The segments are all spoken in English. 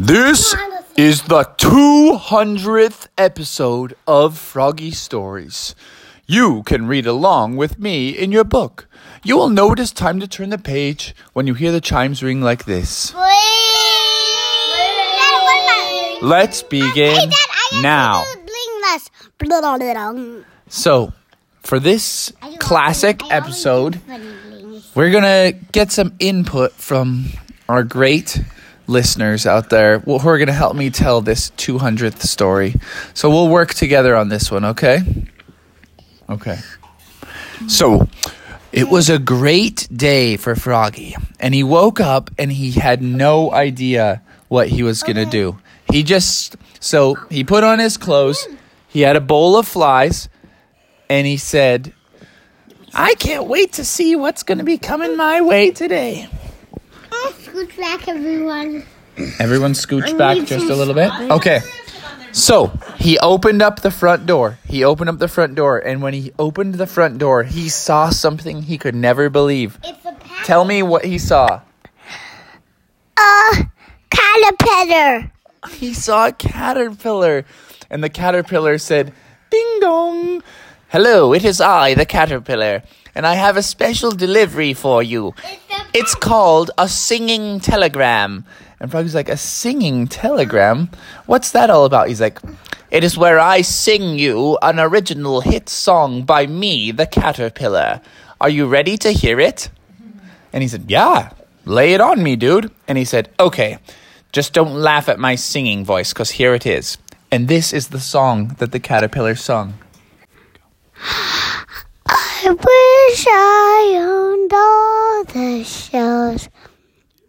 This is the 200th episode of Froggy Stories. You can read along with me in your book. You will know it is time to turn the page when you hear the chimes ring like this. Let's begin now. So, for this classic episode, we're gonna get some input from our great listeners out there who are gonna help me tell this 200th story. So we'll work together on this one, okay? Okay. So, it was a great day for Froggy, and he woke up and he had no idea what he was gonna do. He just so he put on his clothes. He had a bowl of flies, and he said, "I can't wait to see what's gonna be coming my way today." Scoot back, everyone. Everyone scooch back just a little bit. Okay. So he opened up the front door. He opened up the front door, and when he opened the front door, he saw something he could never believe. It's a pack. Tell me what he saw. Uh, caterpillar. He saw a caterpillar, and the caterpillar said, Ding dong. Hello, it is I, the caterpillar, and I have a special delivery for you. It's called a singing telegram. And Froggy's like, A singing telegram? What's that all about? He's like, It is where I sing you an original hit song by me, the caterpillar. Are you ready to hear it? And he said, Yeah, lay it on me, dude. And he said, Okay, just don't laugh at my singing voice, because here it is. And this is the song that the caterpillar sung. I wish I owned all the shells.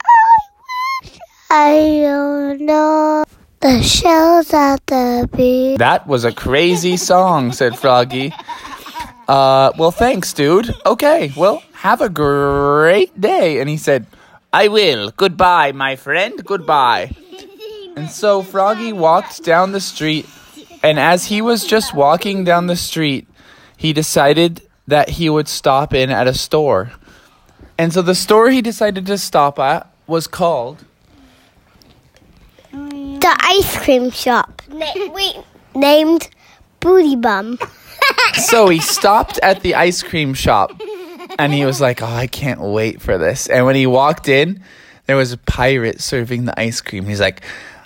I wish I owned all the shells at the beach. That was a crazy song, said Froggy. Uh, well, thanks, dude. Okay, well, have a great day. And he said, I will. Goodbye, my friend. Goodbye. And so Froggy walked down the street, and as he was just walking down the street, he decided that he would stop in at a store. And so the store he decided to stop at was called The ice cream shop. wait. Named Booty Bum. so he stopped at the ice cream shop and he was like, Oh, I can't wait for this. And when he walked in, there was a pirate serving the ice cream. He's like,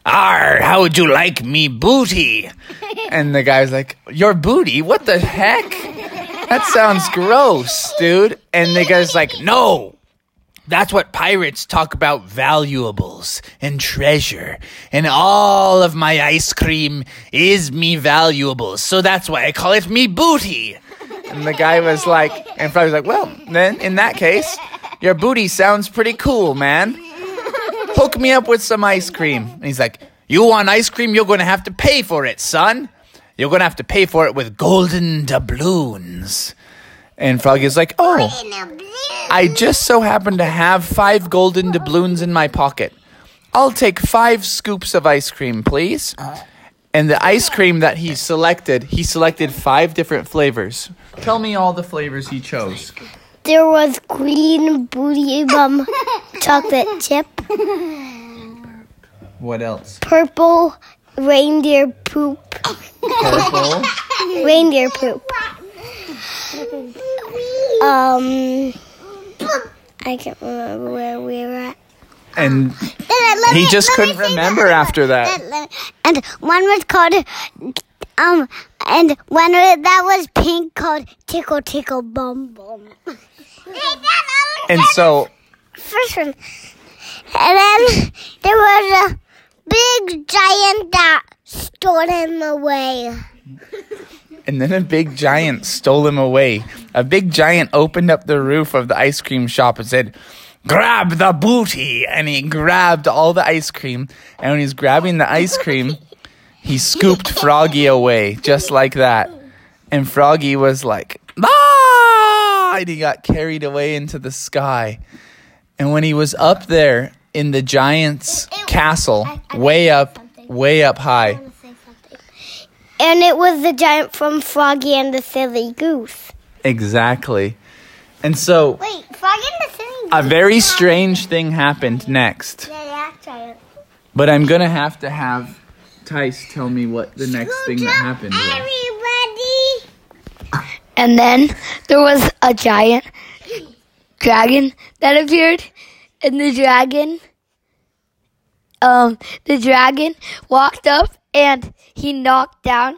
Arr, how would you like me booty? And the guy was like, Your booty? What the heck? That sounds gross, dude. And the guy's like, No. That's what pirates talk about valuables and treasure. And all of my ice cream is me valuables. So that's why I call it me booty. And the guy was like, and Fry was like, well, then in that case, your booty sounds pretty cool, man. Hook me up with some ice cream. And he's like, you want ice cream? You're going to have to pay for it, son. You're going to have to pay for it with golden doubloons. And Froggy's like, oh, I just so happen to have five golden doubloons in my pocket. I'll take five scoops of ice cream, please. Uh-huh. And the ice cream that he selected, he selected five different flavors. Tell me all the flavors he chose. There was green Booty Bum chocolate chip. What else? Purple reindeer poop. Purple. Reindeer poop. Um, I can't remember where we were at. And he just couldn't remember after that. And one was called, um, and one that was pink called Tickle Tickle Bum Bum. And so, First one. And then there was a big giant that stole him away. and then a big giant stole him away. A big giant opened up the roof of the ice cream shop and said, Grab the booty! And he grabbed all the ice cream. And when he's grabbing the ice cream, he scooped Froggy away, just like that. And Froggy was like, ah! And he got carried away into the sky. And when he was up there in the giant's castle, way up, way up high, And it was the giant from Froggy and the Silly Goose. exactly. And so Wait, Froggy and the Silly a very strange thing happened next. But I'm gonna have to have Tice tell me what the next thing that happened was. Everybody. And then there was a giant dragon that appeared, and the dragon, um, the dragon walked up and he knocked down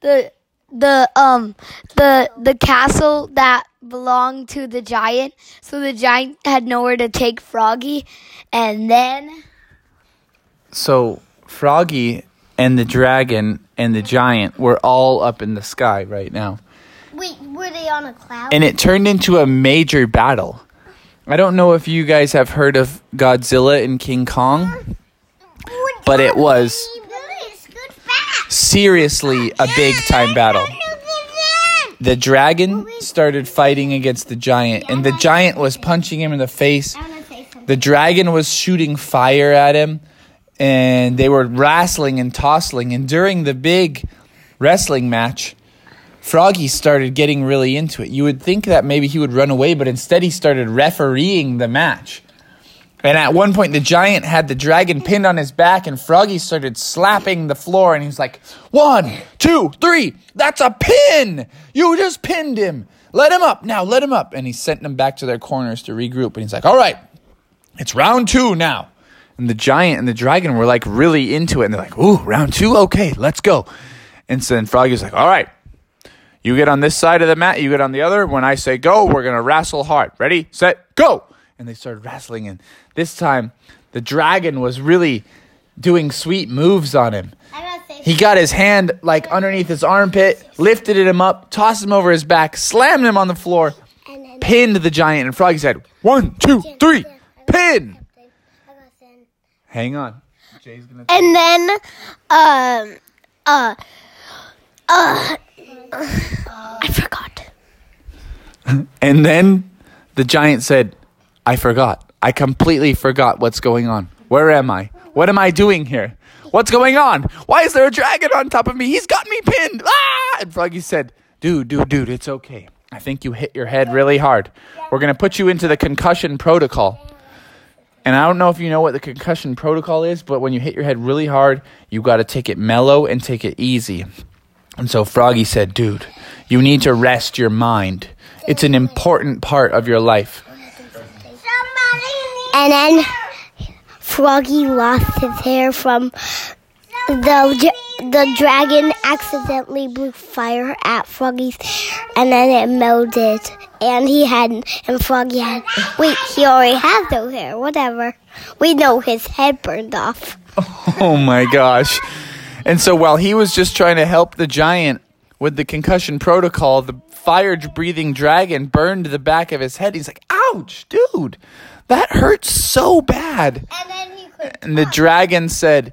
the the um the the castle that belonged to the giant. So the giant had nowhere to take Froggy, and then So Froggy and the dragon and the giant were all up in the sky right now. Wait, were they on a cloud? and it turned into a major battle. I don't know if you guys have heard of Godzilla and King Kong, but it was seriously a big time battle. The dragon started fighting against the giant, and the giant was punching him in the face. The dragon was shooting fire at him, and they were wrestling and tossing. And during the big wrestling match, Froggy started getting really into it. You would think that maybe he would run away, but instead he started refereeing the match. And at one point, the giant had the dragon pinned on his back, and Froggy started slapping the floor, and he was like, One, two, three, that's a pin! You just pinned him! Let him up now, let him up. And he sent them back to their corners to regroup, and he's like, All right, it's round two now. And the giant and the dragon were like really into it, and they're like, Ooh, round two? Okay, let's go. And so then Froggy was like, All right, you get on this side of the mat, you get on the other. When I say go, we're going to wrestle hard. Ready, set, go. And they started wrestling. And this time, the dragon was really doing sweet moves on him. He got his hand like underneath his armpit, lifted him up, tossed him over his back, slammed him on the floor, pinned the giant. And Froggy said, One, two, three, pin. Hang on. Jay's to. And then, um, uh, uh, I forgot. And then the giant said, I forgot. I completely forgot what's going on. Where am I? What am I doing here? What's going on? Why is there a dragon on top of me? He's got me pinned. Ah! And Froggy said, Dude, dude, dude, it's okay. I think you hit your head really hard. We're going to put you into the concussion protocol. And I don't know if you know what the concussion protocol is, but when you hit your head really hard, you got to take it mellow and take it easy. And so Froggy said, Dude, you need to rest your mind. It's an important part of your life. And then Froggy lost his hair from the the dragon accidentally blew fire at Froggy's, and then it melted. And he had, and Froggy had. Wait, he already has no hair. Whatever. We know his head burned off. Oh my gosh. And so while he was just trying to help the giant with the concussion protocol, the fire breathing dragon burned the back of his head. He's like, ouch, dude, that hurts so bad. And then he. And the dragon said,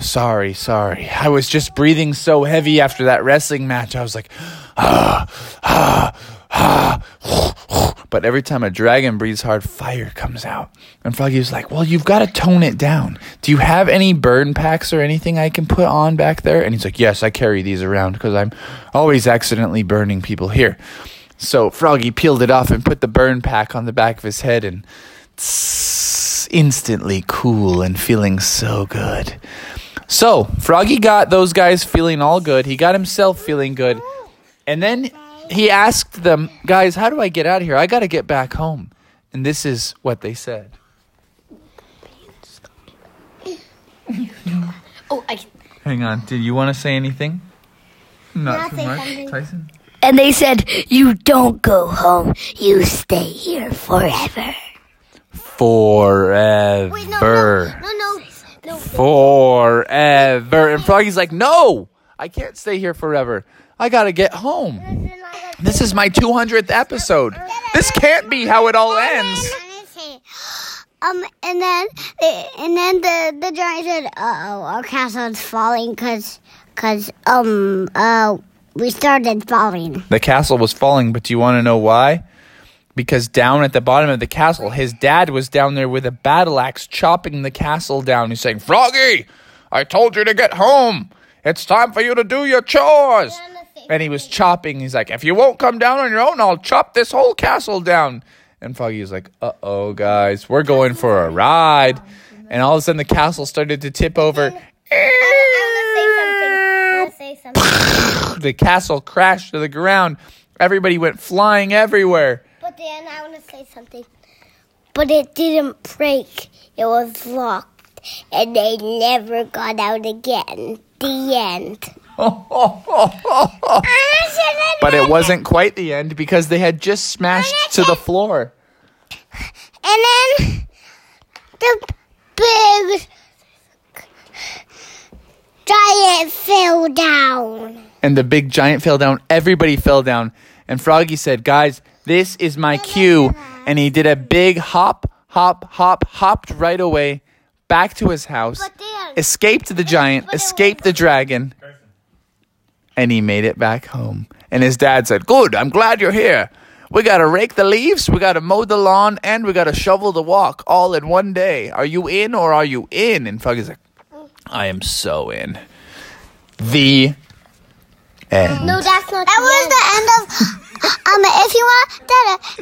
Sorry, sorry. I was just breathing so heavy after that wrestling match. I was like, ah, ah, ah. But every time a dragon breathes hard, fire comes out. And Froggy was like, Well, you've got to tone it down. Do you have any burn packs or anything I can put on back there? And he's like, Yes, I carry these around because I'm always accidentally burning people here. So Froggy peeled it off and put the burn pack on the back of his head and tss, instantly cool and feeling so good. So Froggy got those guys feeling all good. He got himself feeling good. And then he asked them, guys, how do I get out of here? I got to get back home. And this is what they said. oh, I, Hang on. Did you want to say anything? Not I'll too say much. Tyson. and they said, "You don't go home. You stay here forever." Forever. Wait, no, no, no, no, no. Forever. And Froggy's like, no, I can't stay here forever. I got to get home. This is my 200th episode. This can't be how it all ends. Um, and then, and then the the giant said, "Uh oh, our castle is falling because, cause um, uh, we started falling." The castle was falling, but do you want to know why? Because down at the bottom of the castle, his dad was down there with a battle axe chopping the castle down. He's saying, Froggy, I told you to get home. It's time for you to do your chores. And he was chopping. He's like, if you won't come down on your own, I'll chop this whole castle down. And Froggy was like, uh oh, guys, we're going for a ride. and all of a sudden the castle started to tip over. I want to say something. I want say something. The castle crashed to the ground. Everybody went flying everywhere. But then I want to say something. But it didn't break. It was locked, and they never got out again. The end. But it wasn't quite the end because they had just smashed to the floor. And then the big giant fell down. And the big giant fell down. Everybody fell down. And Froggy said, Guys, this is my cue. And he did a big hop, hop, hop, hopped right away back to his house, escaped the giant, escaped the dragon, and he made it back home. And his dad said, Good, I'm glad you're here. We gotta rake the leaves, we gotta mow the lawn, and we gotta shovel the walk all in one day. Are you in or are you in? And Froggy's like, I am so in. The end. no, that's not. That was the end of. Um, if you want,